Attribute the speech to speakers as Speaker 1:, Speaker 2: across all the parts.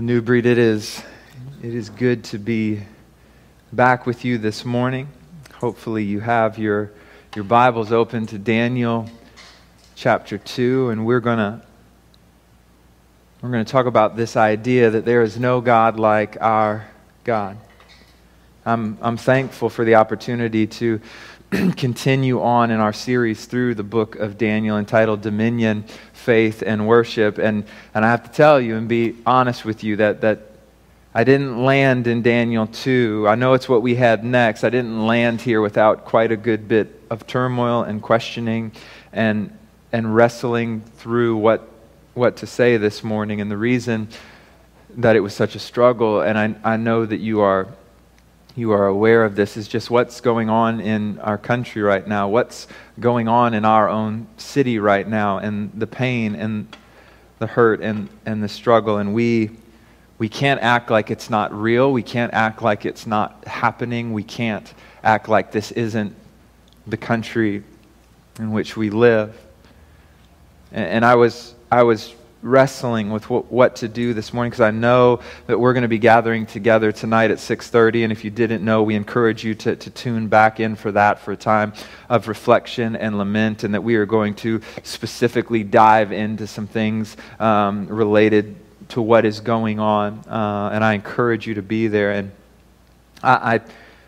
Speaker 1: New Breed, it is, it is good to be back with you this morning. Hopefully, you have your, your Bibles open to Daniel chapter 2, and we're going to we're going to talk about this idea that there is no God like our God. I'm, I'm thankful for the opportunity to continue on in our series through the book of Daniel entitled Dominion, Faith, and Worship. And, and I have to tell you and be honest with you that, that I didn't land in Daniel 2. I know it's what we had next. I didn't land here without quite a good bit of turmoil and questioning and, and wrestling through what, what to say this morning. And the reason that it was such a struggle, and I, I know that you are you are aware of this is just what's going on in our country right now, what's going on in our own city right now, and the pain and the hurt and, and the struggle. And we, we can't act like it's not real. We can't act like it's not happening. We can't act like this isn't the country in which we live. And, and I, was, I was wrestling with what, what to do this morning because I know that we're going to be gathering together tonight at 6:30 and if you didn't know we encourage you to, to tune back in for that for a time of reflection and lament and that we are going to specifically dive into some things um, related to what is going on uh, and I encourage you to be there. And I, I,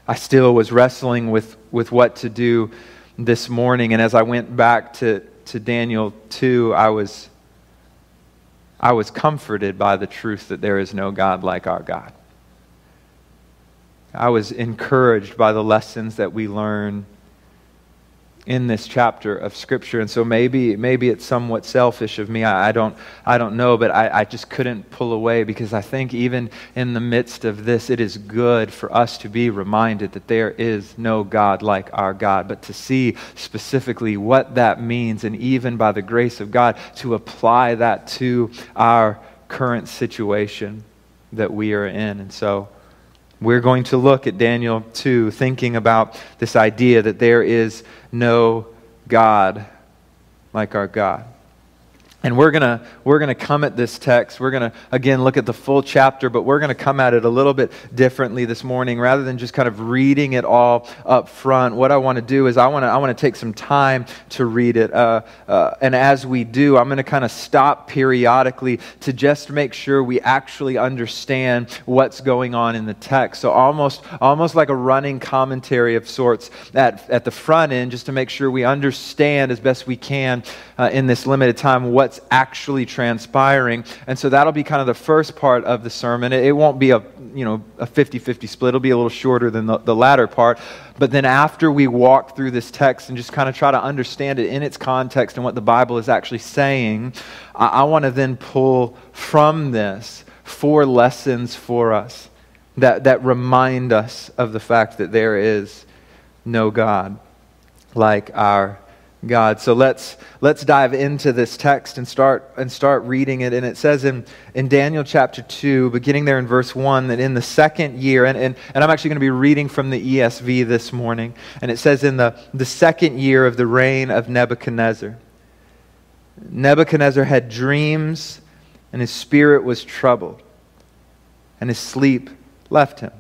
Speaker 1: I still was wrestling with, with what to do this morning and as I went back to, to Daniel 2 I was I was comforted by the truth that there is no God like our God. I was encouraged by the lessons that we learn in this chapter of Scripture. And so maybe, maybe it's somewhat selfish of me. I, I don't, I don't know, but I, I just couldn't pull away because I think even in the midst of this, it is good for us to be reminded that there is no God like our God, but to see specifically what that means, and even by the grace of God, to apply that to our current situation that we are in. And so, we're going to look at Daniel 2, thinking about this idea that there is no God like our God. And we're going to we're to come at this text. We're going to, again, look at the full chapter, but we're going to come at it a little bit differently this morning. Rather than just kind of reading it all up front, what I want to do is I want to, I want to take some time to read it. Uh, uh, and as we do, I'm going to kind of stop periodically to just make sure we actually understand what's going on in the text. So almost, almost like a running commentary of sorts at, at the front end, just to make sure we understand as best we can uh, in this limited time what what's actually transpiring. And so that'll be kind of the first part of the sermon. It, won't be a, you know, a 50-50 split. It'll be a little shorter than the, the latter part. But then after we walk through this text and just kind of try to understand it in its context and what the Bible is actually saying, I, I want to then pull from this four lessons for us that, that remind us of the fact that there is no God like our God. So let's, let's dive into this text and start, and start reading it. And it says in, in Daniel chapter 2, beginning there in verse 1, that in the second year, and, and, and I'm actually going to be reading from the ESV this morning, and it says in the, the second year of the reign of Nebuchadnezzar. Nebuchadnezzar had dreams, and his spirit was troubled, and his sleep left him.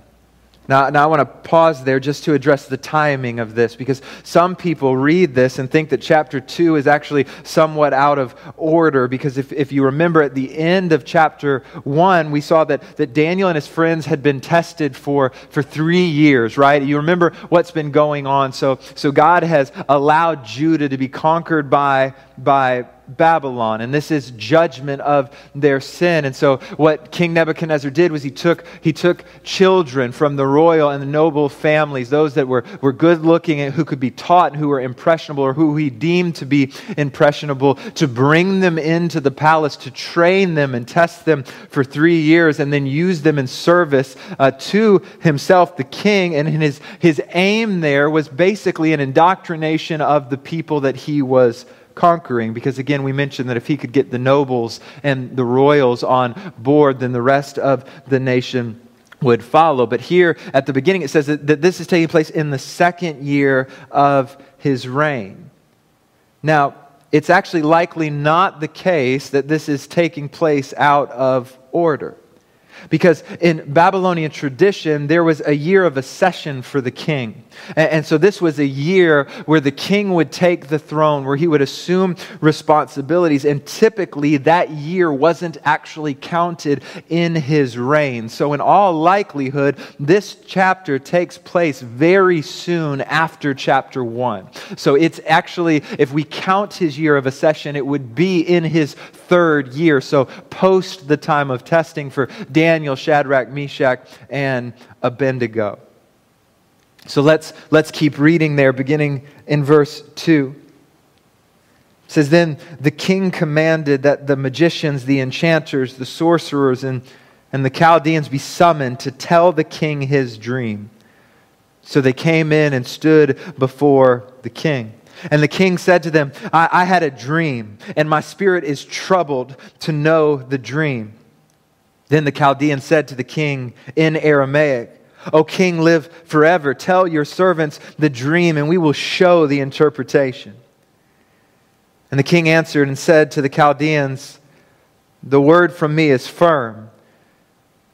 Speaker 1: Now, now I want to pause there just to address the timing of this because some people read this and think that chapter 2 is actually somewhat out of order. Because if, if you remember at the end of chapter 1, we saw that, that Daniel and his friends had been tested for, for three years, right? You remember what's been going on. So, so God has allowed Judah to be conquered by, by Babylon, and this is judgment of their sin. And so, what King Nebuchadnezzar did was he took, he took children from the royal and the noble families, those that were, were good looking and who could be taught and who were impressionable or who he deemed to be impressionable, to bring them into the palace, to train them and test them for three years, and then use them in service uh, to himself, the king. And his, his aim there was basically an indoctrination of the people that he was conquering because again we mentioned that if he could get the nobles and the royals on board then the rest of the nation would follow. But here at the beginning it says that, that this is taking place in the second year of his reign. Now it's actually likely not the case that this is taking place out of order Because in Babylonian tradition, there was a year of accession for the king. And, so this was a year where the king would take the throne, where he would assume responsibilities. And typically, that year wasn't actually counted in his reign. So, in all likelihood, this chapter takes place very soon after chapter one. So, it's actually, if we count his year of accession, it would be in his third year. So, post the time of testing for Daniel, Shadrach, Meshach, and Abednego. So let's, let's keep reading there, beginning in verse 2. It says, Then the king commanded that the magicians, the enchanters, the sorcerers, and, and the Chaldeans be summoned to tell the king his dream. So they came in and stood before the king. And the king said to them, I, I had a dream, and my spirit is troubled to know the dream. Then the Chaldean said to the king in Aramaic, O king, live forever. Tell your servants the dream, and we will show the interpretation. And the king answered and said to the Chaldeans, The word from me is firm.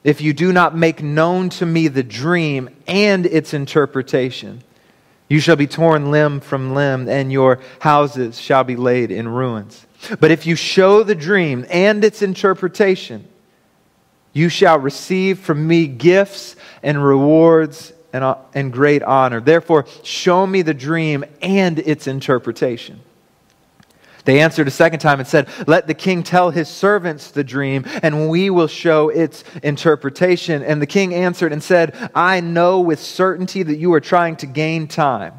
Speaker 1: If you do not make known to me the dream and its interpretation, you shall be torn limb from limb, and your houses shall be laid in ruins. But if you show the dream and its interpretation, you shall receive from me gifts and rewards and, uh, and great honor. Therefore, show me the dream and its interpretation. They answered a second time and said, Let the king tell his servants the dream, and we will show its interpretation. And the king answered and said, I know with certainty that you are trying to gain time,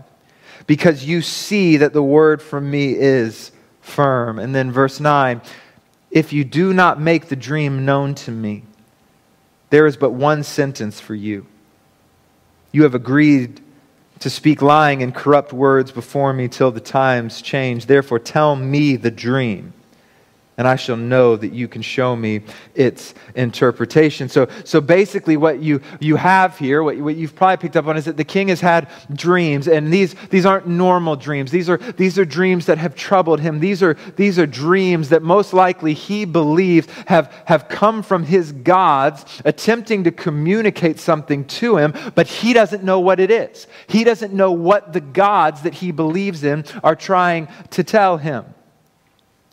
Speaker 1: because you see that the word from me is firm. And then verse 9 If you do not make the dream known to me, there is but one sentence for you. You have agreed to speak lying and corrupt words before me till the times change. Therefore, tell me the dream and I shall know that you can show me its interpretation. So, so basically, what you, you have here, what, what you've probably picked up on, is that the king has had dreams, and these, these aren't normal dreams. These are, these are dreams that have troubled him. These are, these are dreams that most likely he believes have, have come from his gods attempting to communicate something to him, but he doesn't know what it is. He doesn't know what the gods that he believes in are trying to tell him.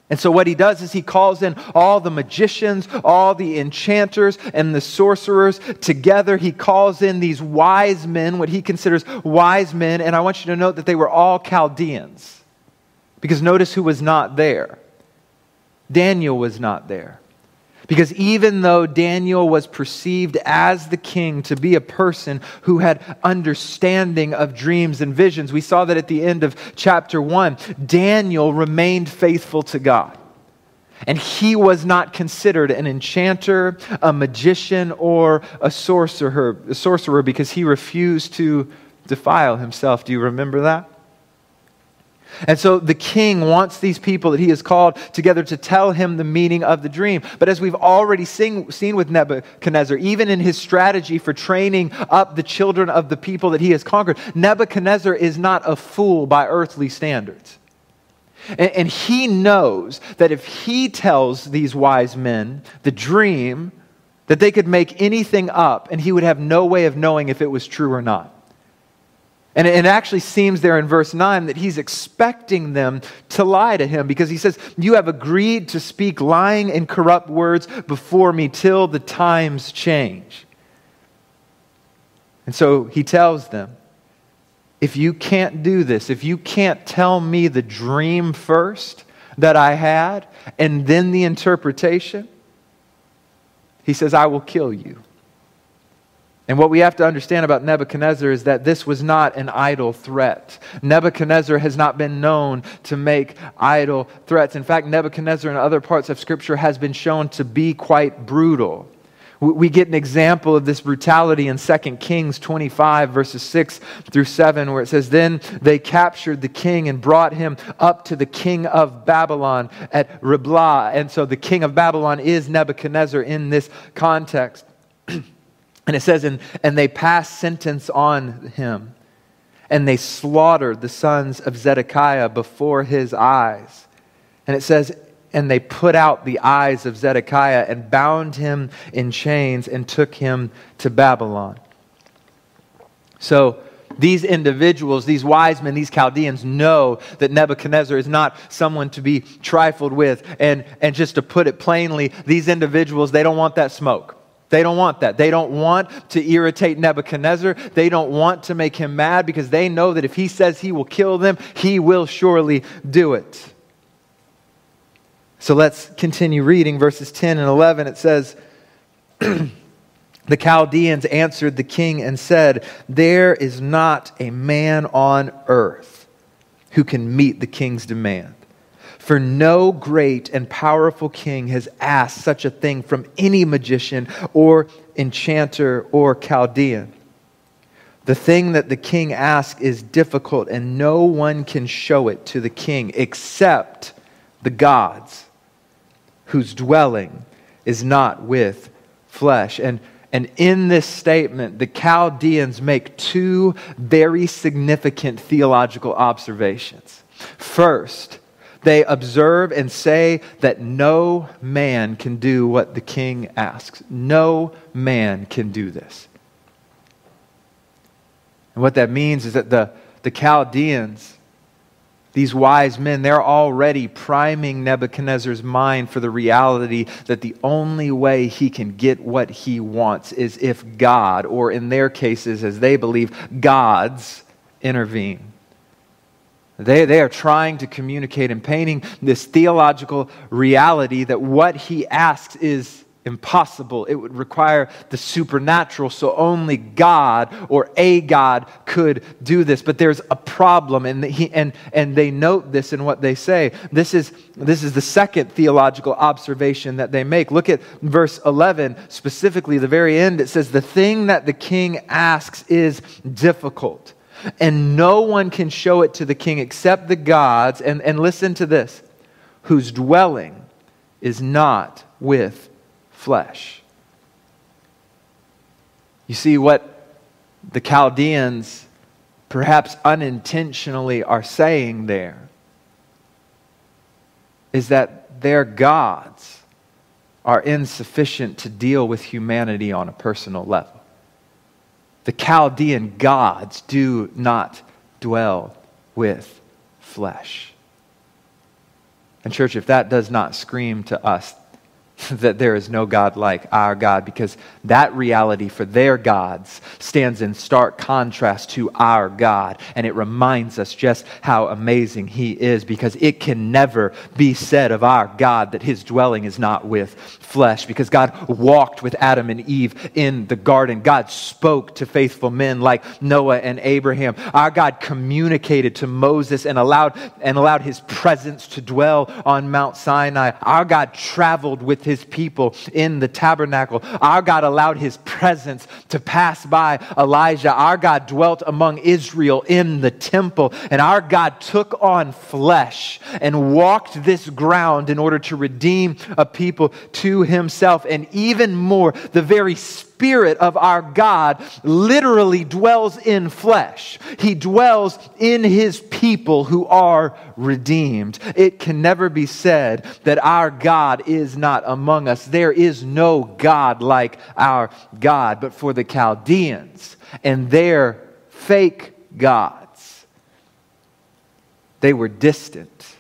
Speaker 1: And so, what he does is he calls in all the magicians, all the enchanters, and the sorcerers together. He calls in these wise men, what he considers wise men. And I want you to note that they were all Chaldeans. Because notice who was not there Daniel was not there. Because even though Daniel was perceived as the king to be a person who had understanding of dreams and visions, we saw that at the end of chapter 1, Daniel remained faithful to God. And he was not considered an enchanter, a magician, or a sorcerer, a sorcerer because he refused to defile himself. Do you remember that? And so the king wants these people that he has called together to tell him the meaning of the dream. But as we've already seen, seen with Nebuchadnezzar, even in his strategy for training up the children of the people that he has conquered, Nebuchadnezzar is not a fool by earthly standards. And, and he knows that if he tells these wise men the dream, that they could make anything up and he would have no way of knowing if it was true or not. And it actually seems there in verse 9 that he's expecting them to lie to him because he says, You have agreed to speak lying and corrupt words before me till the times change. And so he tells them, If you can't do this, if you can't tell me the dream first that I had and then the interpretation, he says, I will kill you. And what we have to understand about Nebuchadnezzar is that this was not an idle threat. Nebuchadnezzar has not been known to make idle threats. In fact, Nebuchadnezzar in other parts of Scripture has been shown to be quite brutal. We get an example of this brutality in 2 Kings 25, verses 6 through 7, where it says, Then they captured the king and brought him up to the king of Babylon at Riblah. And so the king of Babylon is Nebuchadnezzar in this context. And it says, and, and they passed sentence on him, and they slaughtered the sons of Zedekiah before his eyes. And it says, and they put out the eyes of Zedekiah and bound him in chains and took him to Babylon. So, these individuals, these wise men, these Chaldeans know that Nebuchadnezzar is not someone to be trifled with. And, and just to put it plainly, these individuals, they don't want that smoke. They don't want that. They don't want to irritate Nebuchadnezzar. They don't want to make him mad because they know that if he says he will kill them, he will surely do it. So let's continue reading verses 10 and 11. It says, The Chaldeans answered the king and said, There is not a man on earth who can meet the king's demand. For no great and powerful king has asked such a thing from any magician or enchanter or Chaldean. The thing that the king asks is difficult, and no one can show it to the king except the gods, whose dwelling is not with flesh. And and in this statement, the Chaldeans make two very significant theological observations. First, they observe and say that no man can do what the king asks. No man can do this. And what that means is that the, the Chaldeans these wise men, they're already priming Nebuchadnezzar's mind for the reality that the only way he can get what he wants is if God, or in their cases, as they believe, gods, intervene. They, they are trying to communicate and painting this theological reality that what he asks is impossible. It would require the supernatural, so only God or a God could do this. But there's a problem, and, he, and, and they note this in what they say. This is, this is the second theological observation that they make. Look at verse 11, specifically, the very end. It says, The thing that the king asks is difficult, and no one can show it to the king except the gods. And, and listen to this whose dwelling is not with flesh. You see, what the Chaldeans perhaps unintentionally are saying there is that their gods are insufficient to deal with humanity on a personal level. The Chaldean gods do not dwell with flesh. And, church, if that does not scream to us that there is no God like our God because that reality for their gods stands in stark contrast to our God. And it reminds us just how amazing He is because it can never be said of our God that His dwelling is not with flesh because God walked with Adam and Eve in the garden. God spoke to faithful men like Noah and Abraham. Our God communicated to Moses and allowed, and allowed His presence to dwell on Mount Sinai. Our God traveled with his people in the tabernacle. Our God allowed his presence to pass by Elijah. Our God dwelt among Israel in the temple. And our God took on flesh and walked this ground in order to redeem a people to himself. And even more, the very Spirit of our God literally dwells in flesh. He dwells in His people who are redeemed. It can never be said that our God is not among us. There is no God like our God. But for the Chaldeans and their fake gods, they were distant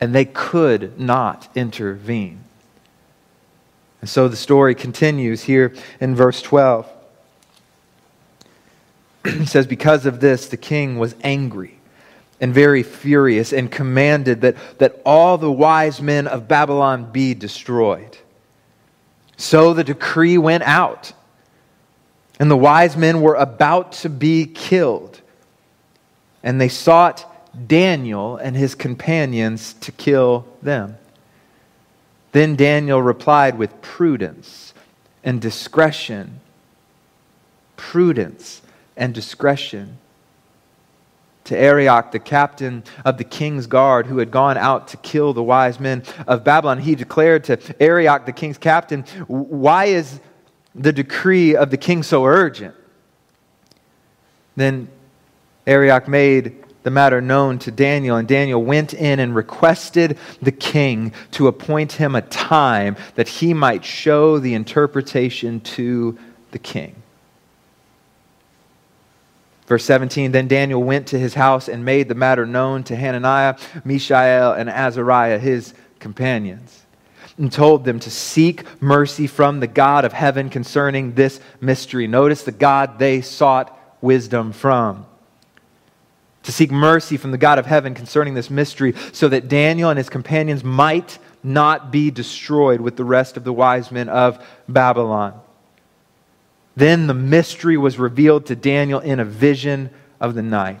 Speaker 1: and they could not intervene. And so the story continues here in verse 12. He says, Because of this, the king was angry and very furious and commanded that, that all the wise men of Babylon be destroyed. So the decree went out, and the wise men were about to be killed. And they sought Daniel and his companions to kill them. Then Daniel replied with prudence and discretion. Prudence and discretion. To Arioch, the captain of the king's guard, who had gone out to kill the wise men of Babylon, he declared to Arioch, the king's captain, Why is the decree of the king so urgent? Then Arioch made the matter known to Daniel, and Daniel went in and requested the king to appoint him a time that he might show the interpretation to the king. Verse 17 Then Daniel went to his house and made the matter known to Hananiah, Mishael, and Azariah, his companions, and told them to seek mercy from the God of heaven concerning this mystery. Notice the God they sought wisdom from to seek mercy from the God of heaven concerning this mystery, so that Daniel and his companions might not be destroyed with the rest of the wise men of Babylon. Then the mystery was revealed to Daniel in a vision of the night.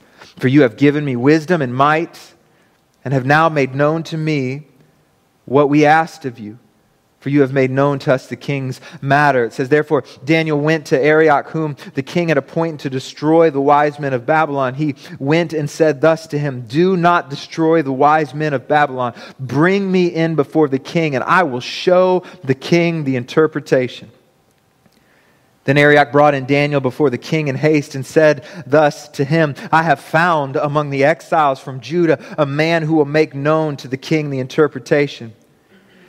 Speaker 1: for you have given me wisdom and might, and have now made known to me what we asked of you. For you have made known to us the king's matter. It says, Therefore, Daniel went to Arioch, whom the king had appointed to destroy the wise men of Babylon. He went and said thus to him Do not destroy the wise men of Babylon. Bring me in before the king, and I will show the king the interpretation. Then Arioch brought in Daniel before the king in haste and said thus to him I have found among the exiles from Judah a man who will make known to the king the interpretation.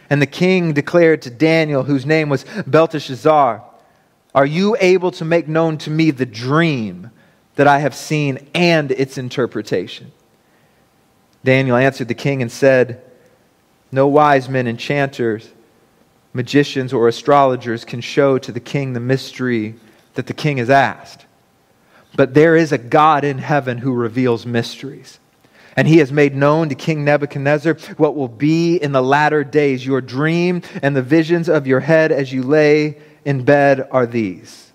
Speaker 1: And the king declared to Daniel, whose name was Belteshazzar, Are you able to make known to me the dream that I have seen and its interpretation? Daniel answered the king and said, No wise men, enchanters, magicians or astrologers can show to the king the mystery that the king has asked. But there is a God in heaven who reveals mysteries. And he has made known to King Nebuchadnezzar what will be in the latter days. Your dream and the visions of your head as you lay in bed are these.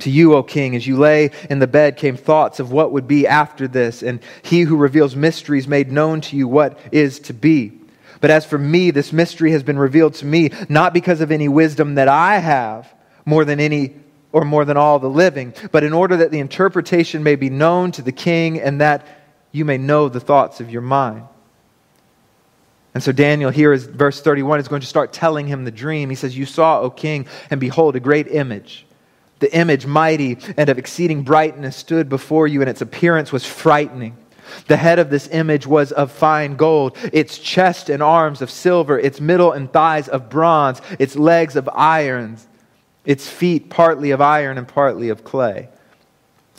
Speaker 1: To you, O king, as you lay in the bed, came thoughts of what would be after this, and he who reveals mysteries made known to you what is to be. But as for me, this mystery has been revealed to me, not because of any wisdom that I have more than any or more than all the living, but in order that the interpretation may be known to the king and that you may know the thoughts of your mind. And so Daniel here is verse 31 is going to start telling him the dream. He says, You saw, O king, and behold, a great image. The image, mighty and of exceeding brightness, stood before you, and its appearance was frightening. The head of this image was of fine gold, its chest and arms of silver, its middle and thighs of bronze, its legs of iron, its feet partly of iron and partly of clay.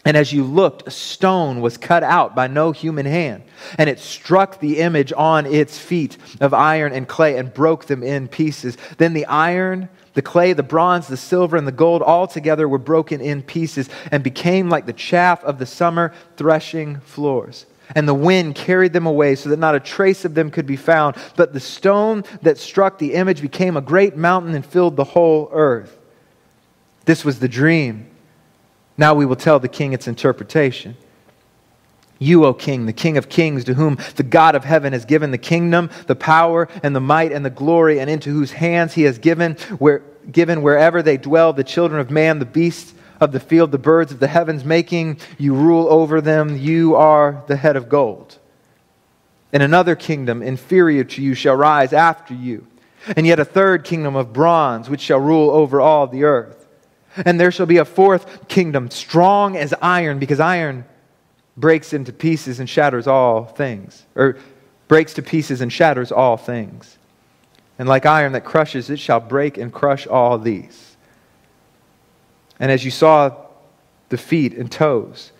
Speaker 1: And as you looked, a stone was cut out by no human hand, and it struck the image on its feet of iron and clay and broke them in pieces. Then the iron, the clay, the bronze, the silver, and the gold all together were broken in pieces and became like the chaff of the summer threshing floors and the wind carried them away so that not a trace of them could be found. But the stone that struck the image became a great mountain and filled the whole earth. This was the dream. Now we will tell the king its interpretation. You, O king, the king of kings, to whom the God of heaven has given the kingdom, the power, and the might, and the glory, and into whose hands he has given, where, given wherever they dwell the children of man, the beasts of the field, the birds of the heavens, making you rule over them. You are the head of gold. And another kingdom inferior to you shall rise after you, and yet a third kingdom of bronze, which shall rule over all the earth. And there shall be a fourth kingdom, strong as iron, because iron breaks into pieces and shatters all things, or breaks to pieces and shatters all things. And like iron that crushes, it shall break and crush all these. And as you saw the feet and toes,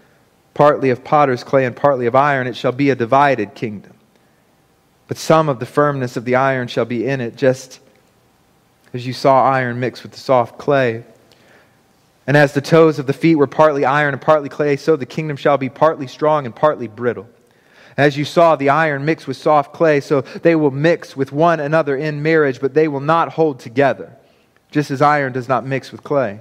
Speaker 1: partly of potter's clay and partly of iron, it shall be a divided kingdom. But some of the firmness of the iron shall be in it, just as you saw iron mixed with the soft clay. And as the toes of the feet were partly iron and partly clay, so the kingdom shall be partly strong and partly brittle. As you saw the iron mixed with soft clay, so they will mix with one another in marriage, but they will not hold together, just as iron does not mix with clay.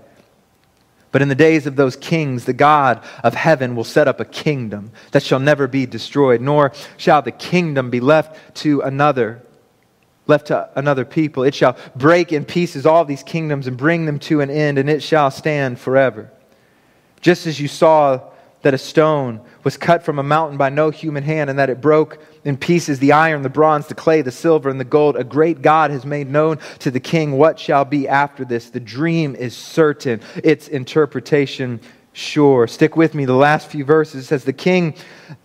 Speaker 1: But in the days of those kings, the God of heaven will set up a kingdom that shall never be destroyed, nor shall the kingdom be left to another, left to another people. It shall break in pieces all these kingdoms and bring them to an end, and it shall stand forever. Just as you saw that a stone was cut from a mountain by no human hand, and that it broke in pieces the iron, the bronze, the clay, the silver, and the gold. A great God has made known to the king what shall be after this. The dream is certain, its interpretation sure. Stick with me. The last few verses It says, The king,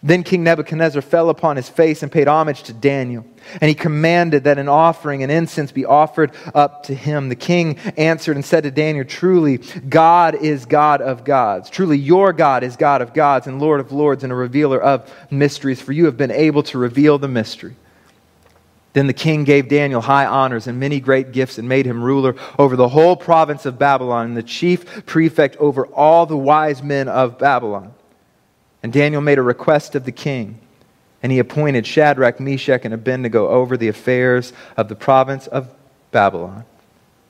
Speaker 1: then King Nebuchadnezzar fell upon his face and paid homage to Daniel. And he commanded that an offering and incense be offered up to him. The king answered and said to Daniel, Truly, God is God of gods. Truly, your God is God of gods and Lord of lords and a revealer of mysteries, for you have been able to reveal the mystery. Then the king gave Daniel high honors and many great gifts and made him ruler over the whole province of Babylon and the chief prefect over all the wise men of Babylon. And Daniel made a request of the king, and he appointed Shadrach, Meshach, and Abednego over the affairs of the province of Babylon.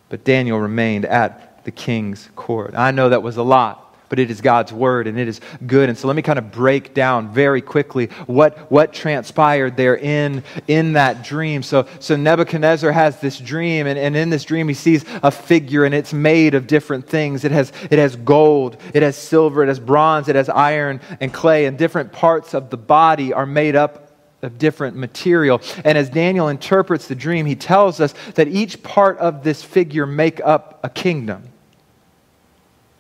Speaker 1: But Daniel remained at the king's court. I know that was a lot but it is God's word and it is good. And so let me kind of break down very quickly what, what transpired there in, in that dream. So, so Nebuchadnezzar has this dream, and, and in this dream, he sees a figure, and it's made of different things. It has, it has gold, it has silver, it has bronze, it has iron and clay, and different parts of the body are made up of different material. And as Daniel interprets the dream, he tells us that each part of this figure make up a kingdom.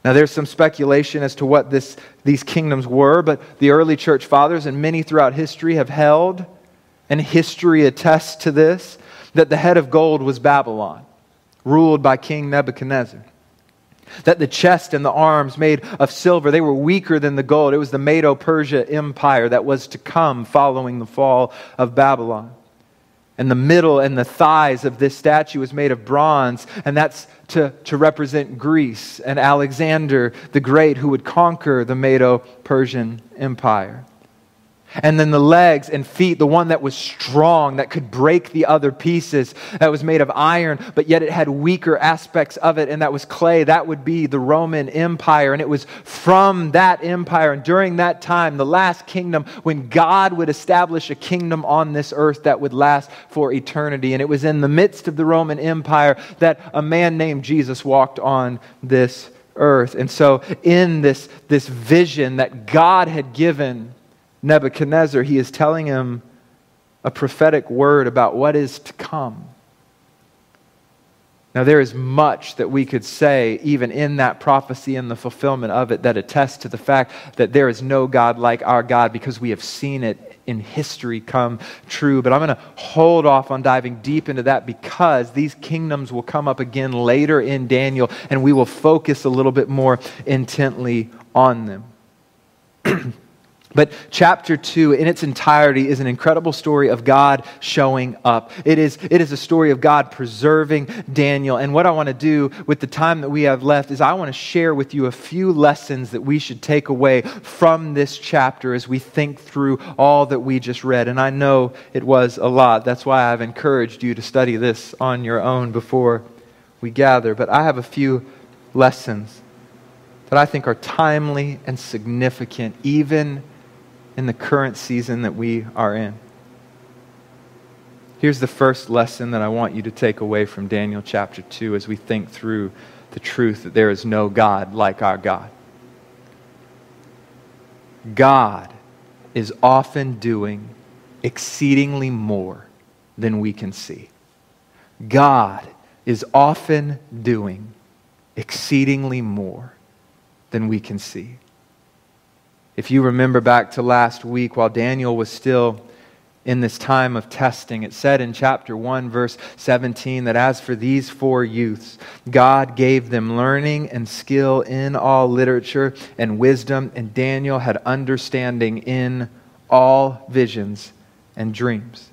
Speaker 1: Now, there's some speculation as to what this, these kingdoms were, but the early church fathers and many throughout history have held, and history attests to this, that the head of gold was Babylon, ruled by King Nebuchadnezzar. That the chest and the arms made of silver, they were weaker than the gold. It was the Medo Persia Empire that was to come following the fall of Babylon. And the middle and the thighs of this statue was made of bronze, and that's to, to represent Greece and Alexander the Great, who would conquer the Medo Persian Empire. And then the legs and feet, the one that was strong, that could break the other pieces, that was made of iron, but yet it had weaker aspects of it, and that was clay. That would be the Roman Empire. And it was from that empire and during that time, the last kingdom, when God would establish a kingdom on this earth that would last for eternity. And it was in the midst of the Roman Empire that a man named Jesus walked on this earth. And so, in this, this vision that God had given, Nebuchadnezzar, he is telling him a prophetic word about what is to come. Now, there is much that we could say, even in that prophecy and the fulfillment of it, that attests to the fact that there is no God like our God because we have seen it in history come true. But I'm going to hold off on diving deep into that because these kingdoms will come up again later in Daniel, and we will focus a little bit more intently on them. But chapter 2, in its entirety, is an incredible story of God showing up. It is, it is a story of God preserving Daniel. And what I want to do with the time that we have left is I want to share with you a few lessons that we should take away from this chapter as we think through all that we just read. And I know it was a lot. That's why I've encouraged you to study this on your own before we gather. But I have a few lessons that I think are timely and significant, even in the current season that we are in. Here's the first lesson that I want you to take away from Daniel chapter 2 as we think through the truth that there is no God like our God. God is often doing exceedingly more than we can see. God is often doing exceedingly more than we can see. If you remember back to last week, while Daniel was still in this time of testing, it said in chapter 1, verse 17, that as for these four youths, God gave them learning and skill in all literature and wisdom, and Daniel had understanding in all visions and dreams.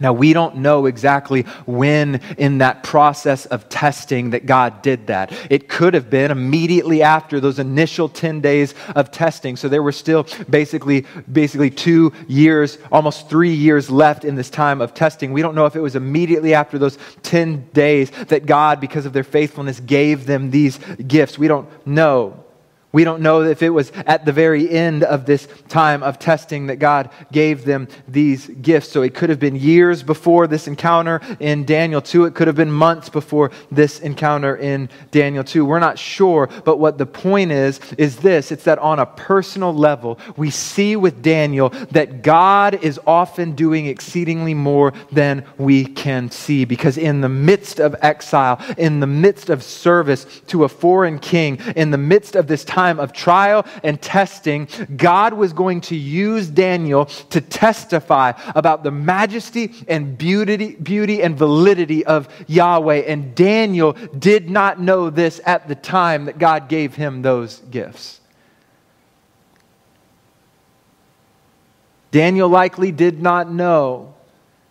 Speaker 1: Now, we don't know exactly when in that process of testing that God did that. It could have been immediately after those initial 10 days of testing. So there were still basically, basically two years, almost three years left in this time of testing. We don't know if it was immediately after those 10 days that God, because of their faithfulness, gave them these gifts. We don't know. We don't know if it was at the very end of this time of testing that God gave them these gifts. So it could have been years before this encounter in Daniel 2. It could have been months before this encounter in Daniel 2. We're not sure, but what the point is, is this it's that on a personal level, we see with Daniel that God is often doing exceedingly more than we can see. Because in the midst of exile, in the midst of service to a foreign king, in the midst of this time, time of trial and testing, God was going to use Daniel to testify about the majesty and beauty, beauty and validity of Yahweh. And Daniel did not know this at the time that God gave him those gifts. Daniel likely did not know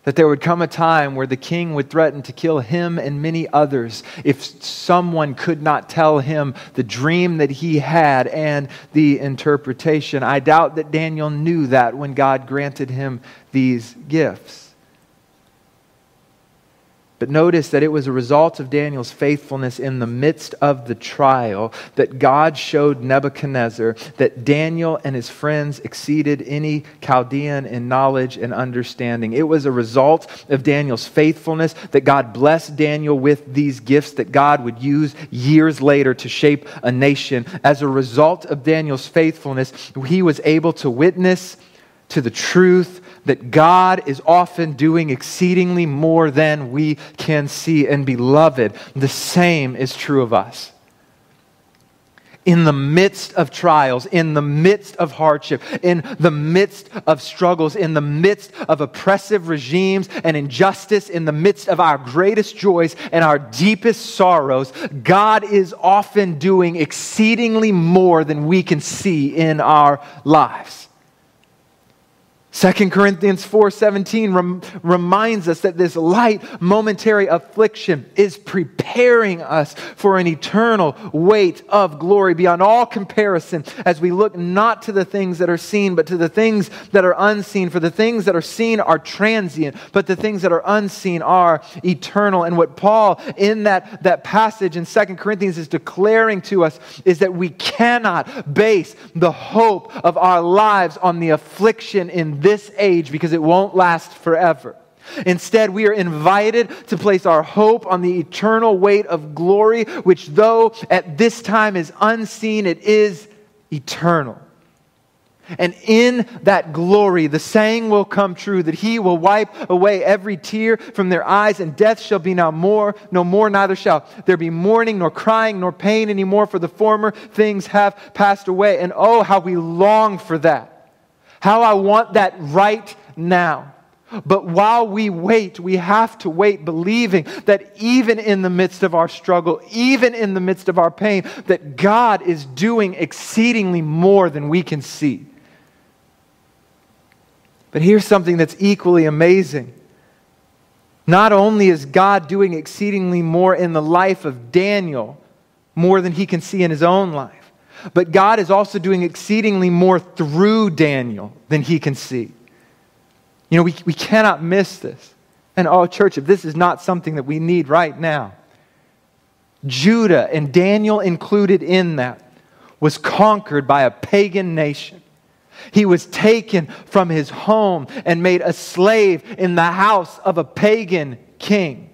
Speaker 1: that there would come a time where the king would threaten to kill him and many others if someone could not tell him the dream that he had and the interpretation. I doubt that Daniel knew that when God granted him these gifts. But notice that it was a result of Daniel's faithfulness in the midst of the trial that God showed Nebuchadnezzar that Daniel and his friends exceeded any Chaldean in knowledge and understanding. It was a result of Daniel's faithfulness that God blessed Daniel with these gifts that God would use years later to shape a nation. As a result of Daniel's faithfulness, he was able to witness to the truth that God is often doing exceedingly more than we can see. And beloved, the same is true of us. In the midst of trials, in the midst of hardship, in the midst of struggles, in the midst of oppressive regimes and injustice, in the midst of our greatest joys and our deepest sorrows, God is often doing exceedingly more than we can see in our lives. 2 Corinthians 4:17 rem- reminds us that this light momentary affliction is preparing us for an eternal weight of glory beyond all comparison as we look not to the things that are seen but to the things that are unseen. For the things that are seen are transient but the things that are unseen are eternal. And what Paul in that that passage in 2 Corinthians is declaring to us is that we cannot base the hope of our lives on the affliction in this age because it won't last forever. Instead, we are invited to place our hope on the eternal weight of glory, which, though at this time is unseen, it is eternal. And in that glory, the saying will come true that he will wipe away every tear from their eyes, and death shall be now more, no more, neither shall there be mourning, nor crying, nor pain anymore, for the former things have passed away. And oh, how we long for that. How I want that right now. But while we wait, we have to wait believing that even in the midst of our struggle, even in the midst of our pain, that God is doing exceedingly more than we can see. But here's something that's equally amazing. Not only is God doing exceedingly more in the life of Daniel, more than he can see in his own life, but God is also doing exceedingly more through Daniel than he can see. You know, we, we cannot miss this. And oh, church, if this is not something that we need right now, Judah, and Daniel included in that, was conquered by a pagan nation. He was taken from his home and made a slave in the house of a pagan king.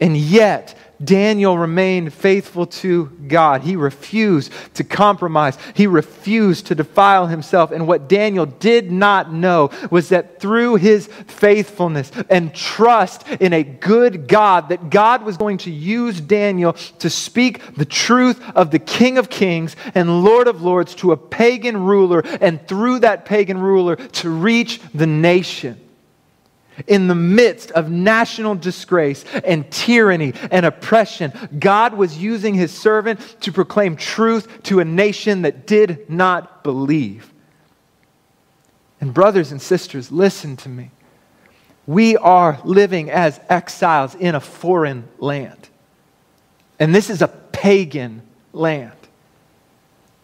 Speaker 1: And yet, Daniel remained faithful to God. He refused to compromise. He refused to defile himself. And what Daniel did not know was that through his faithfulness and trust in a good God, that God was going to use Daniel to speak the truth of the King of Kings and Lord of Lords to a pagan ruler, and through that pagan ruler to reach the nation in the midst of national disgrace and tyranny and oppression, God was using his servant to proclaim truth to a nation that did not believe. And, brothers and sisters, listen to me. We are living as exiles in a foreign land. And this is a pagan land.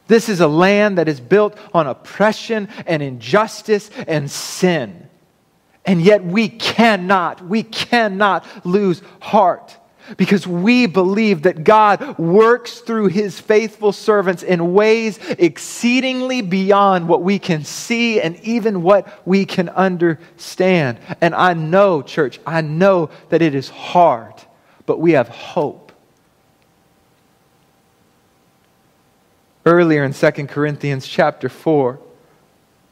Speaker 1: This is a land that is built on oppression and injustice and sin. And yet we cannot, we cannot lose heart because we believe that God works through his faithful servants in ways exceedingly beyond what we can see and even what we can understand. And I know, church, I know that it is hard, but we have hope. Earlier in 2 Corinthians chapter 4,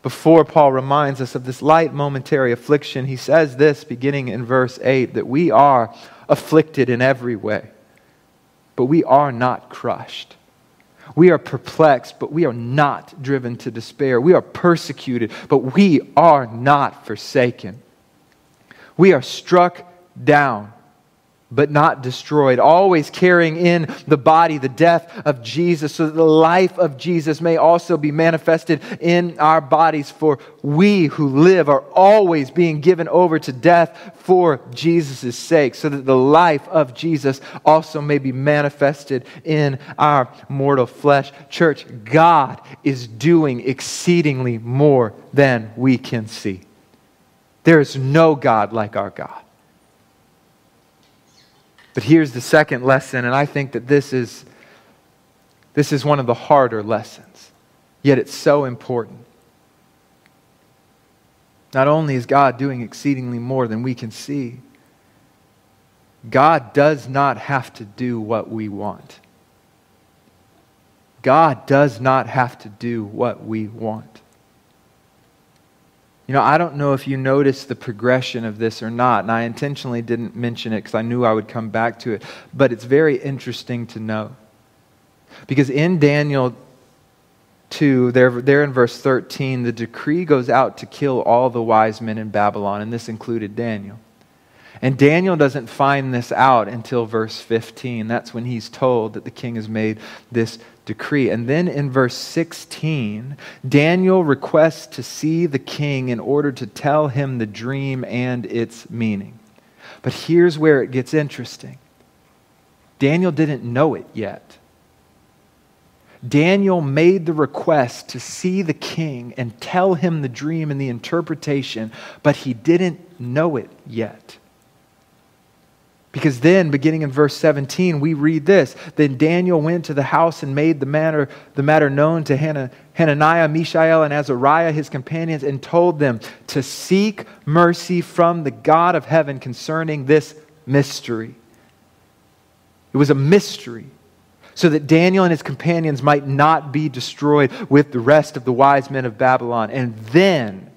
Speaker 1: before Paul reminds us of this light momentary affliction, he says this beginning in verse 8 that we are afflicted in every way, but we are not crushed. We are perplexed, but we are not driven to despair. We are persecuted, but we are not forsaken. We are struck down but not destroyed, always carrying in the body the death of Jesus, so that the life of Jesus may also be manifested in our bodies. For we who live are always being given over to death for Jesus' sake, so that the life of Jesus also may be manifested in our mortal flesh. Church, God is doing exceedingly more than we can see. There is no God like our God. But here's the second lesson, and I think that this is, this is one of the harder lessons, yet it's so important. Not only is God doing exceedingly more than we can see, God does not have to do what we want. God does not have to do what we want. You know, I don't know if you noticed the progression of this or not, and I intentionally didn't mention it because I knew I would come back to it, but it's very interesting to know. Because in Daniel 2, there, there in verse 13, the decree goes out to kill all the wise men in Babylon, and this included Daniel. And Daniel doesn't find this out until verse 15. That's when he's told that the king has made this decree. And then in verse 16, Daniel requests to see the king in order to tell him the dream and its meaning. But here's where it gets interesting Daniel didn't know it yet. Daniel made the request to see the king and tell him the dream and the interpretation, but he didn't know it yet. Because then, beginning in verse 17, we read this Then Daniel went to the house and made the matter, the matter known to Hananiah, Mishael, and Azariah, his companions, and told them to seek mercy from the God of heaven concerning this mystery. It was a mystery, so that Daniel and his companions might not be destroyed with the rest of the wise men of Babylon. And then,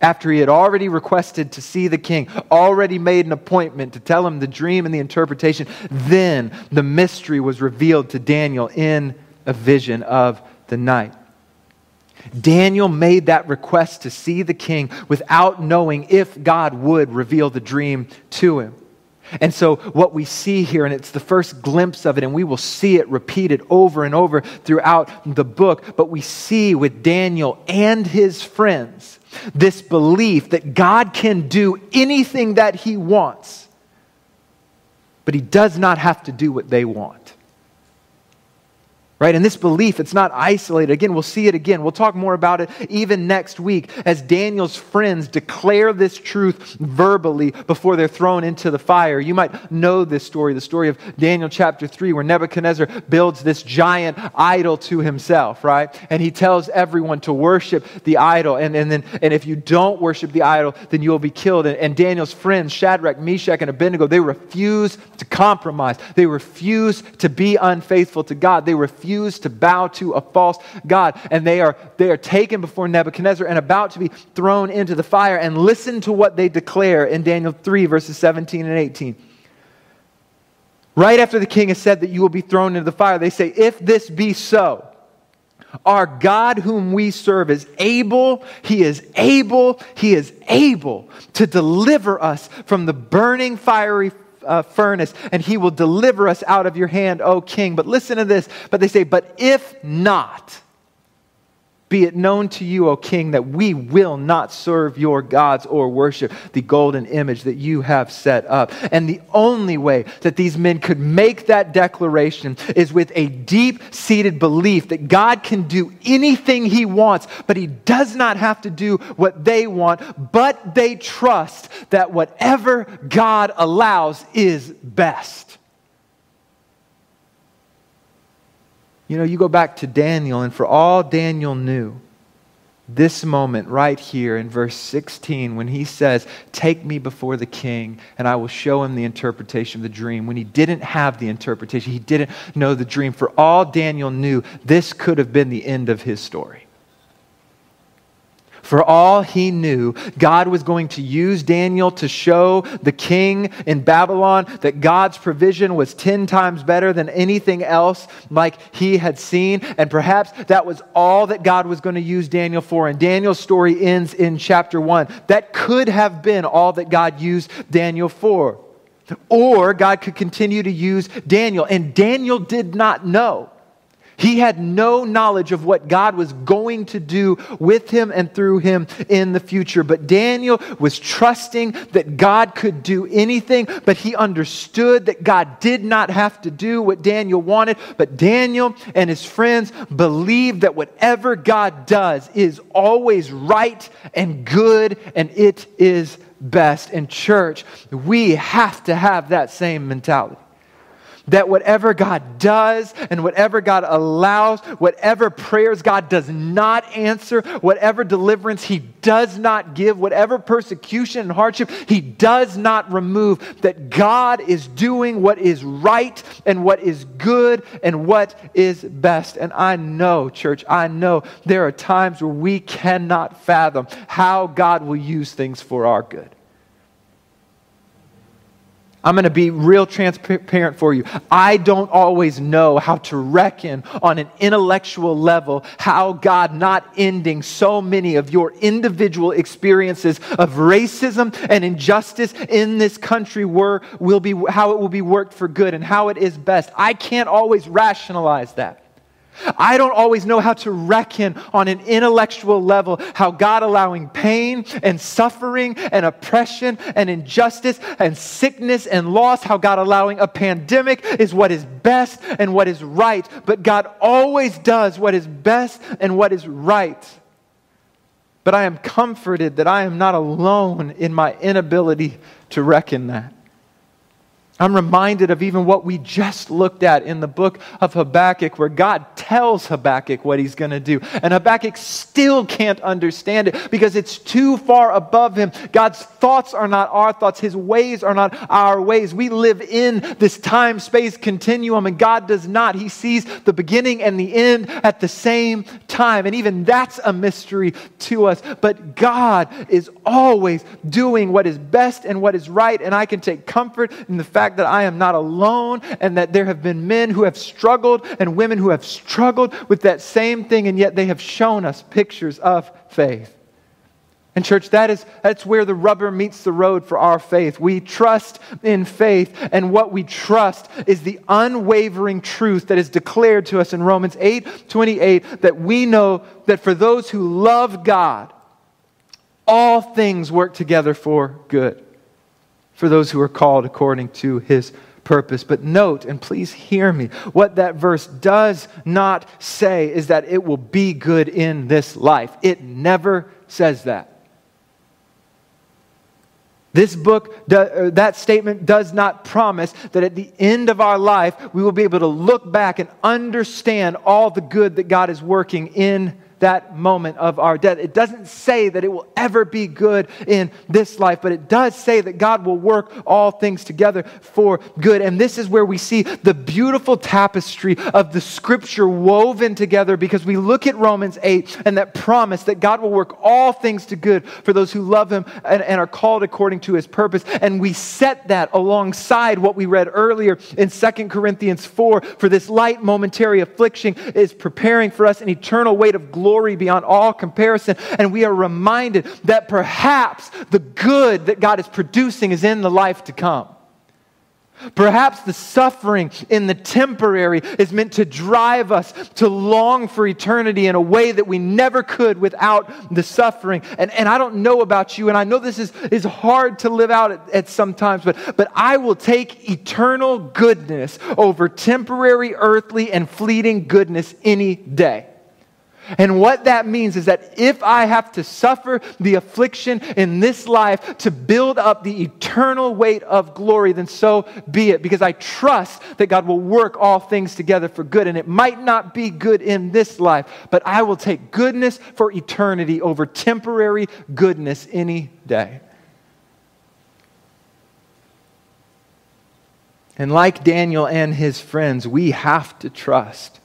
Speaker 1: after he had already requested to see the king, already made an appointment to tell him the dream and the interpretation, then the mystery was revealed to Daniel in a vision of the night. Daniel made that request to see the king without knowing if God would reveal the dream to him. And so, what we see here, and it's the first glimpse of it, and we will see it repeated over and over throughout the book, but we see with Daniel and his friends this belief that God can do anything that he wants, but he does not have to do what they want right? And this belief, it's not isolated. Again, we'll see it again. We'll talk more about it even next week as Daniel's friends declare this truth verbally before they're thrown into the fire. You might know this story, the story of Daniel chapter 3, where Nebuchadnezzar builds this giant idol to himself, right? And he tells everyone to worship the idol. And, and, then, and if you don't worship the idol, then you'll be killed. And, and Daniel's friends, Shadrach, Meshach, and Abednego, they refuse to compromise. They refuse to be unfaithful to God. They refuse refuse to bow to a false God. And they are, they are taken before Nebuchadnezzar and about to be thrown into the fire. And listen to what they declare in Daniel 3, verses 17 and 18. Right after the king has said that you will be thrown into the fire, they say, If this be so, our God, whom we serve, is able, He is able, He is able to deliver us from the burning fiery uh, furnace, and he will deliver us out of your hand, O king. But listen to this. But they say, But if not, Be it known to you, O king, that we will not serve your gods or worship the golden image that you have set up. And the only way that these men could make that declaration is with a deep seated belief that God can do anything he wants, but he does not have to do what they want, but they trust that whatever God allows is best. You know, you go back to Daniel, and for all Daniel knew, this moment right here in verse 16, when he says, Take me before the king, and I will show him the interpretation of the dream. When he didn't have the interpretation, he didn't know the dream. For all Daniel knew, this could have been the end of his story. For all he knew, God was going to use Daniel to show the king in Babylon that God's provision was 10 times better than anything else like he had seen. And perhaps that was all that God was going to use Daniel for. And Daniel's story ends in chapter 1. That could have been all that God used Daniel for. Or God could continue to use Daniel. And Daniel did not know. He had no knowledge of what God was going to do with him and through him in the future. But Daniel was trusting that God could do anything, but he understood that God did not have to do what Daniel wanted. But Daniel and his friends believed that whatever God does is always right and good, and it is best. In church, we have to have that same mentality that whatever God does and whatever God allows, whatever prayers God does not answer, whatever deliverance He does not give, whatever persecution and hardship He does not remove, that God is doing what is right and what is good and what is best. And I know, church, I know there are times where we cannot fathom how God will use things for our good. I'm going to be real transparent for you. I don't always know how to reckon on an intellectual level how God not ending so many of your individual experiences of racism and injustice in this country were, will be, how it will be worked for good and how it is best. I can't always rationalize that. I don't always know how to reckon on an intellectual level how God allowing pain and suffering and oppression and injustice and sickness and loss, how God allowing a pandemic is what is best and what is right. But God always does what is best and what is right. But I am comforted that I am not alone in my inability to reckon that. I'm reminded of even what we just looked at in the book of Habakkuk, where God tells Habakkuk what he's going to do. And Habakkuk still can't understand it because it's too far above him. God's thoughts are not our thoughts, his ways are not our ways. We live in this time space continuum, and God does not. He sees the beginning and the end at the same time. And even that's a mystery to us. But God is always doing what is best and what is right. And I can take comfort in the fact fact that I am not alone and that there have been men who have struggled and women who have struggled with that same thing, and yet they have shown us pictures of faith. And, church, that is, that's where the rubber meets the road for our faith. We trust in faith, and what we trust is the unwavering truth that is declared to us in Romans 8 28 that we know that for those who love God, all things work together for good for those who are called according to his purpose. But note, and please hear me, what that verse does not say is that it will be good in this life. It never says that. This book, uh, that statement does not promise that at the end of our life, we will be able to look back and understand all the good that God is working in that moment of our death. It doesn't say that it will ever be good in this life, but it does say that God will work all things together for good. And this is where we see the beautiful tapestry of the scripture woven together because we look at Romans 8 and that promise that God will work all things to good for those who love Him and, and are called according to His purpose. And we set that alongside what we read earlier in 2 Corinthians 4 for this light momentary affliction is preparing for us an eternal weight of glory glory beyond all comparison. And we are reminded that perhaps the good that God is producing is in the life to come. Perhaps the suffering in the temporary is meant to drive us to long for eternity in a way that we never could without the suffering. And, and I don't know about you, and I know this is, is hard to live out at, at sometimes, but, but I will take eternal goodness over temporary, earthly, and fleeting goodness any day. And what that means is that if I have to suffer the affliction in this life to build up the eternal weight of glory, then so be it, because I trust that God will work all things together for good. And it might not be good in this life, but I will take goodness for eternity over temporary goodness any day. And like Daniel and his friends, we have to trust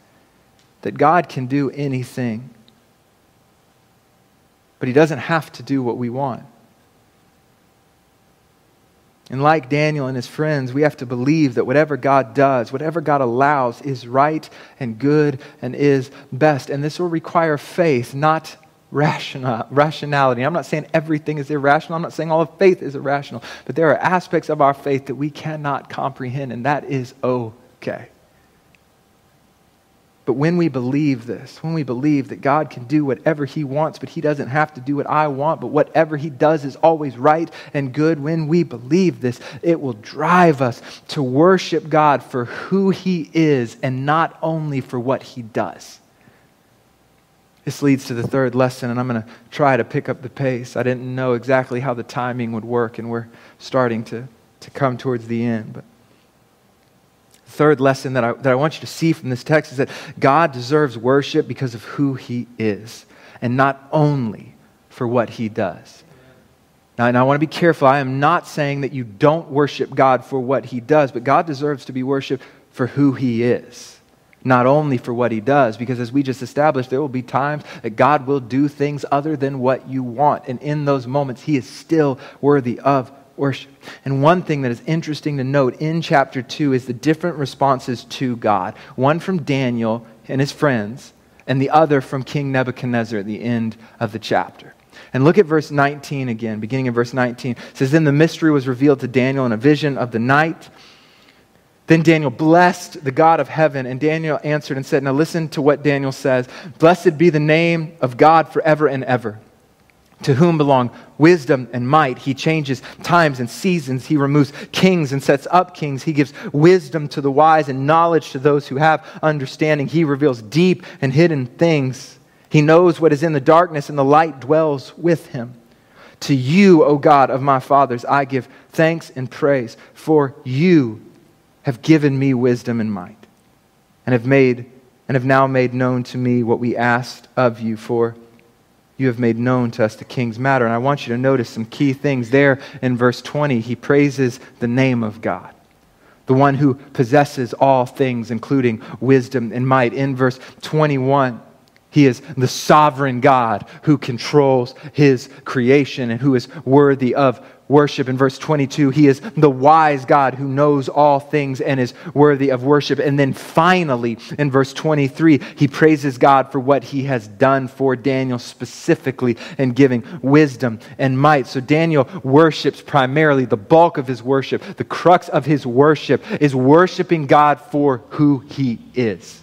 Speaker 1: that God can do anything. But He doesn't have to do what we want. And like Daniel and his friends, we have to believe that whatever God does, whatever God allows, is right and good and is best. And this will require faith, not rational, rationality. I'm not saying everything is irrational. I'm not saying all of faith is irrational. But there are aspects of our faith that we cannot comprehend, and that is okay. But when we believe this, when we believe that God can do whatever He wants, but He doesn't have to do what I want, but whatever He does is always right and good, when we believe this, it will drive us to worship God for who He is and not only for what He does. This leads to the third lesson, and I'm going to try to pick up the pace. I didn't know exactly how the timing would work, and we're starting to, to come towards the end. But third lesson that I, that I want you to see from this text is that God deserves worship because of who he is, and not only for what he does. Now, and I want to be careful. I am not saying that you don't worship God for what he does, but God deserves to be worshiped for who he is, not only for what he does. Because as we just established, there will be times that God will do things other than what you want. And in those moments, he is still worthy of worship. And one thing that is interesting to note in chapter 2 is the different responses to God one from Daniel and his friends, and the other from King Nebuchadnezzar at the end of the chapter. And look at verse 19 again, beginning in verse 19. It says, Then the mystery was revealed to Daniel in a vision of the night. Then Daniel blessed the God of heaven, and Daniel answered and said, Now listen to what Daniel says Blessed be the name of God forever and ever to whom belong wisdom and might. He changes times and seasons. He removes kings and sets up kings. He gives wisdom to the wise and knowledge to those who have understanding. He reveals deep and hidden things. He knows what is in the darkness, and the light dwells with him. To you, O God of my fathers, I give thanks and praise, for you have given me wisdom and might, and have made and have now made known to me what we asked of you for you have made known to us the king's matter. And I want you to notice some key things there in verse 20. He praises the name of God, the one who possesses all things, including wisdom and might. In verse 21, he is the sovereign God who controls his creation and who is worthy of worship. In verse 22, he is the wise God who knows all things and is worthy of worship. And then finally, in verse 23, he praises God for what he has done for Daniel specifically in giving wisdom and might. So Daniel worships primarily, the bulk of his worship, the crux of his worship is worshiping God for who he is.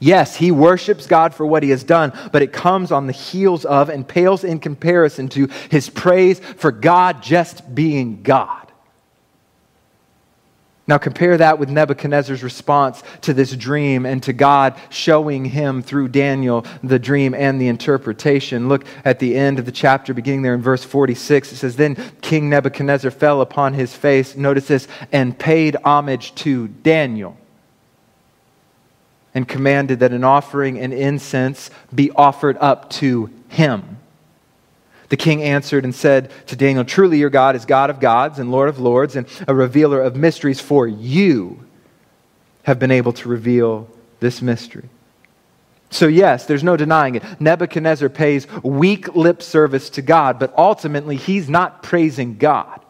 Speaker 1: Yes, he worships God for what he has done, but it comes on the heels of and pales in comparison to his praise for God just being God. Now, compare that with Nebuchadnezzar's response to this dream and to God showing him through Daniel the dream and the interpretation. Look at the end of the chapter, beginning there in verse 46. It says, Then King Nebuchadnezzar fell upon his face, notice this, and paid homage to Daniel and commanded that an offering and incense be offered up to him. The king answered and said to Daniel, Truly your God is God of gods and Lord of lords and a revealer of mysteries, for you have been able to reveal this mystery. So, yes, there's no denying it. Nebuchadnezzar pays weak lip service to God, but ultimately he's not praising God.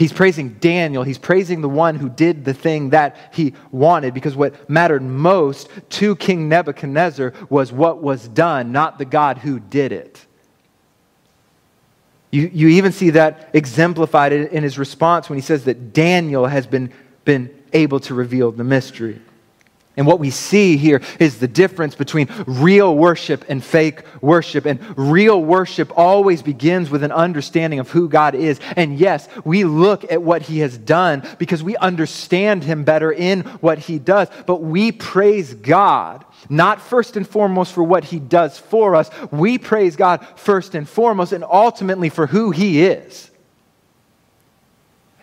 Speaker 1: He's praising Daniel. He's praising the one who did the thing that he wanted because what mattered most to King Nebuchadnezzar was what was done, not the God who did it. You, you even see that exemplified in his response when he says that Daniel has been, been able to reveal the mystery. And what we see here is the difference between real worship and fake worship. And real worship always begins with an understanding of who God is. And yes, we look at what he has done because we understand him better in what he does. But we praise God, not first and foremost for what he does for us. We praise God first and foremost and ultimately for who he is.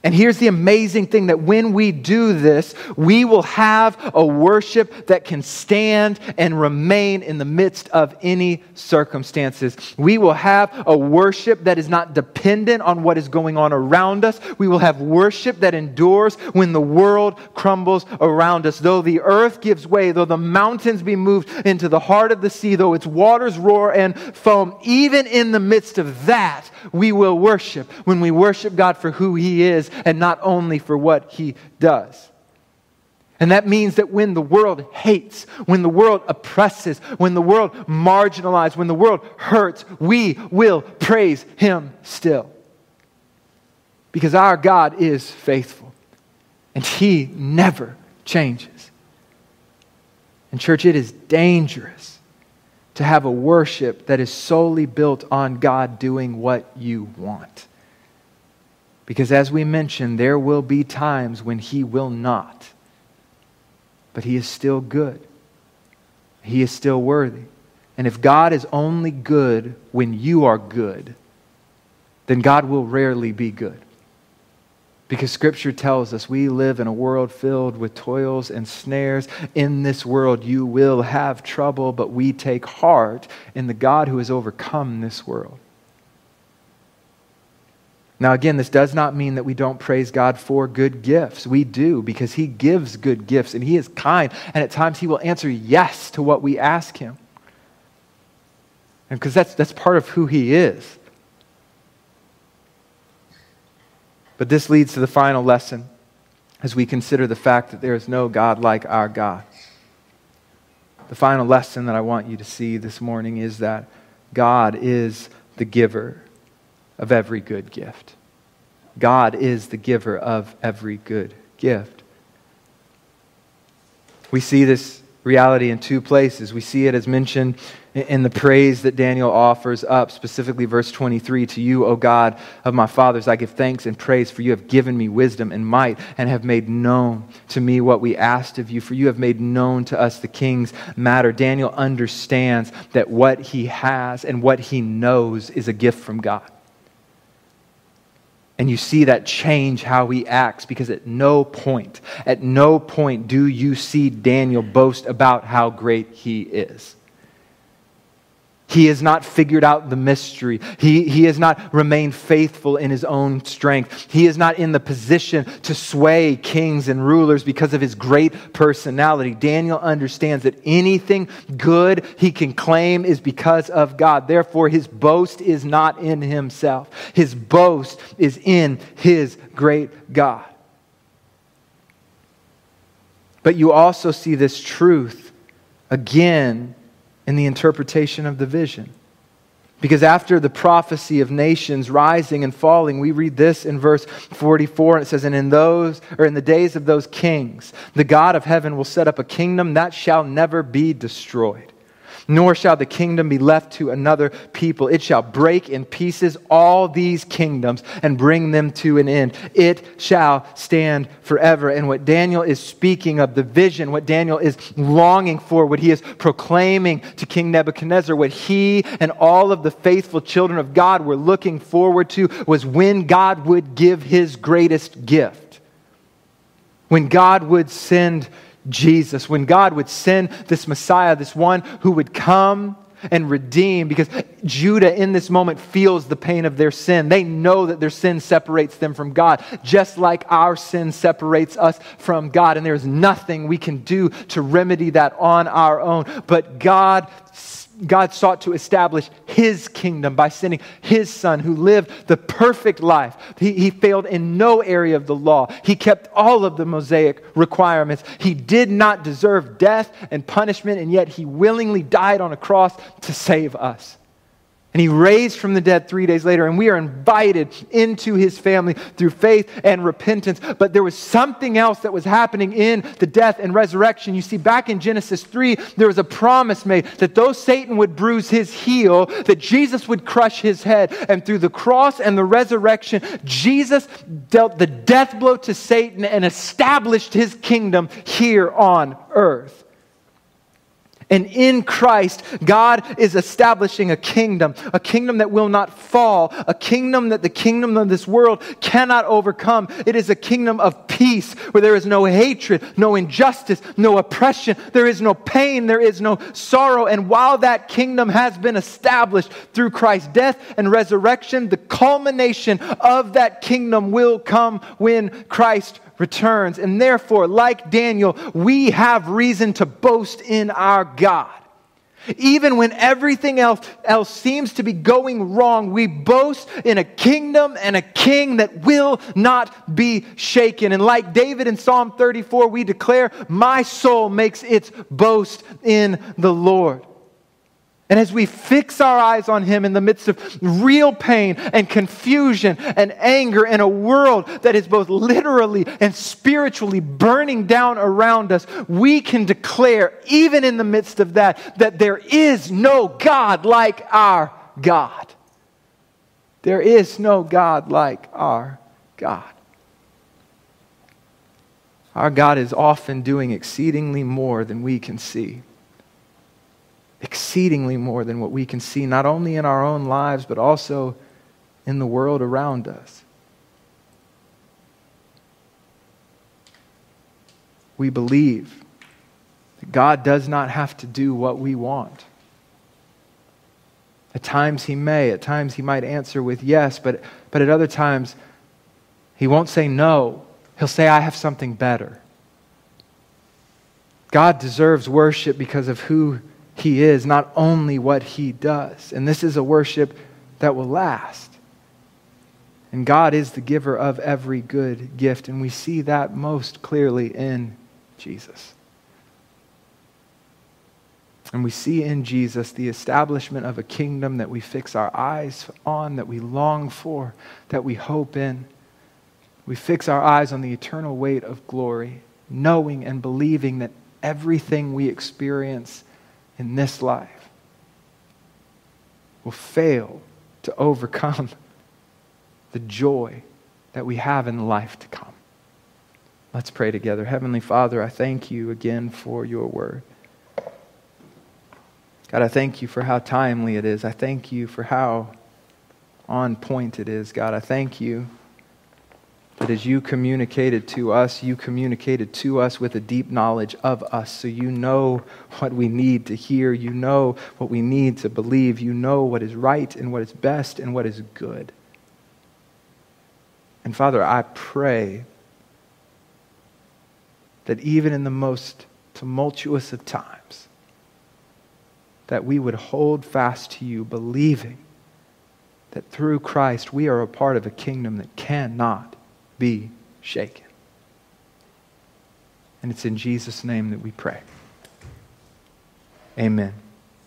Speaker 1: And here's the amazing thing that when we do this, we will have a worship that can stand and remain in the midst of any circumstances. We will have a worship that is not dependent on what is going on around us. We will have worship that endures when the world crumbles around us. Though the earth gives way, though the mountains be moved into the heart of the sea, though its waters roar and foam, even in the midst of that, we will worship when we worship God for who He is and not only for what he does. And that means that when the world hates, when the world oppresses, when the world marginalizes, when the world hurts, we will praise him still. Because our God is faithful and he never changes. And, church, it is dangerous to have a worship that is solely built on God doing what you want. Because as we mentioned, there will be times when He will not. But He is still good, He is still worthy. And if God is only good when you are good, then God will rarely be good. Because Scripture tells us we live in a world filled with toils and snares. In this world, you will have trouble, but we take heart in the God who has overcome this world. Now, again, this does not mean that we don't praise God for good gifts. We do because He gives good gifts and He is kind, and at times He will answer yes to what we ask Him. And because that's, that's part of who He is. But this leads to the final lesson as we consider the fact that there is no God like our God. The final lesson that I want you to see this morning is that God is the giver of every good gift. God is the giver of every good gift. We see this reality in two places. We see it as mentioned in the praise that Daniel offers up, specifically verse 23 To you, O God of my fathers, I give thanks and praise, for you have given me wisdom and might, and have made known to me what we asked of you. For you have made known to us the king's matter. Daniel understands that what he has and what he knows is a gift from God. And you see that change how he acts because at no point, at no point do you see Daniel boast about how great he is. He has not figured out the mystery. He, he has not remained faithful in his own strength. He is not in the position to sway kings and rulers because of his great personality. Daniel understands that anything good he can claim is because of God. Therefore, his boast is not in himself, his boast is in his great God. But you also see this truth again in the interpretation of the vision. Because after the prophecy of nations rising and falling, we read this in verse 44, and it says, And in those, or in the days of those kings, the God of heaven will set up a kingdom that shall never be destroyed nor shall the kingdom be left to another people. It shall break in pieces all these kingdoms and bring them to an end. It shall stand forever. And what Daniel is speaking of, the vision, what Daniel is longing for, what he is proclaiming to King Nebuchadnezzar, what he and all of the faithful children of God were looking forward to was when God would give his greatest gift. When God would send Jesus, when God would send this Messiah, this one who would come and redeem, because Judah in this moment feels the pain of their sin. They know that their sin separates them from God, just like our sin separates us from God. And there's nothing we can do to remedy that on our own. But God God sought to establish his kingdom by sending his son who lived the perfect life. He, he, failed in no area of the law. He kept all of the Mosaic requirements. He did not deserve death and punishment, and yet he willingly died on a cross to save us. And he raised from the dead three days later, and we are invited into his family through faith and repentance. But there was something else that was happening in the death and resurrection. You see, back in Genesis 3, there was a promise made that though Satan would bruise his heel, that Jesus would crush his head. And through the cross and the resurrection, Jesus dealt the death blow to Satan and established his kingdom here on earth. And in Christ, God is establishing a kingdom, a kingdom that will not fall, a kingdom that the kingdom of this world cannot overcome. It is a kingdom of peace where there is no hatred, no injustice, no oppression, there is no pain, there is no sorrow. And while that kingdom has been established through Christ's death and resurrection, the culmination of that kingdom will come when Christ returns. And therefore, like Daniel, we have reason to boast in our God. Even when everything else, else seems to be going wrong, we boast in a kingdom and a king that will not be shaken. And like David in Psalm 34, we declare, My soul makes its boast in the Lord. And as we fix our eyes on Him in the midst of real pain and confusion and anger in a world that is both literally and spiritually burning down around us, we can declare, even in the midst of that, that there is no God like our God. There is no God like our God. Our God is often doing exceedingly more than we can see exceedingly more than what we can see, not only in our own lives, but also in the world around us. We believe that God does not have to do what we want. At times he may, at times he might answer with yes, but, but at other times he won't say no. He'll say, I have something better. God deserves worship because of who he is, not only what he does. And this is a worship that will last. And God is the giver of every good gift, and we see that most clearly in Jesus. And we see in Jesus the establishment of a kingdom that we fix our eyes on, that we long for, that we hope in. We fix our eyes on the eternal weight of glory, knowing and believing that everything we experience in this life will fail to overcome the joy that we have in life to come. Let's pray together. Heavenly Father, I thank you again for your word. God, I thank you for how timely it is. I thank you for how on point it is. God, I thank you that as you communicated to us, you communicated to us with a deep knowledge of us. So you know what we need to hear. You know what we need to believe. You know what is right and what is best and what is good. And Father, I pray that even in the most tumultuous of times, that we would hold fast to you, believing that through Christ we are a part of a kingdom that cannot be shaken. And it's in Jesus' name that we pray. Amen.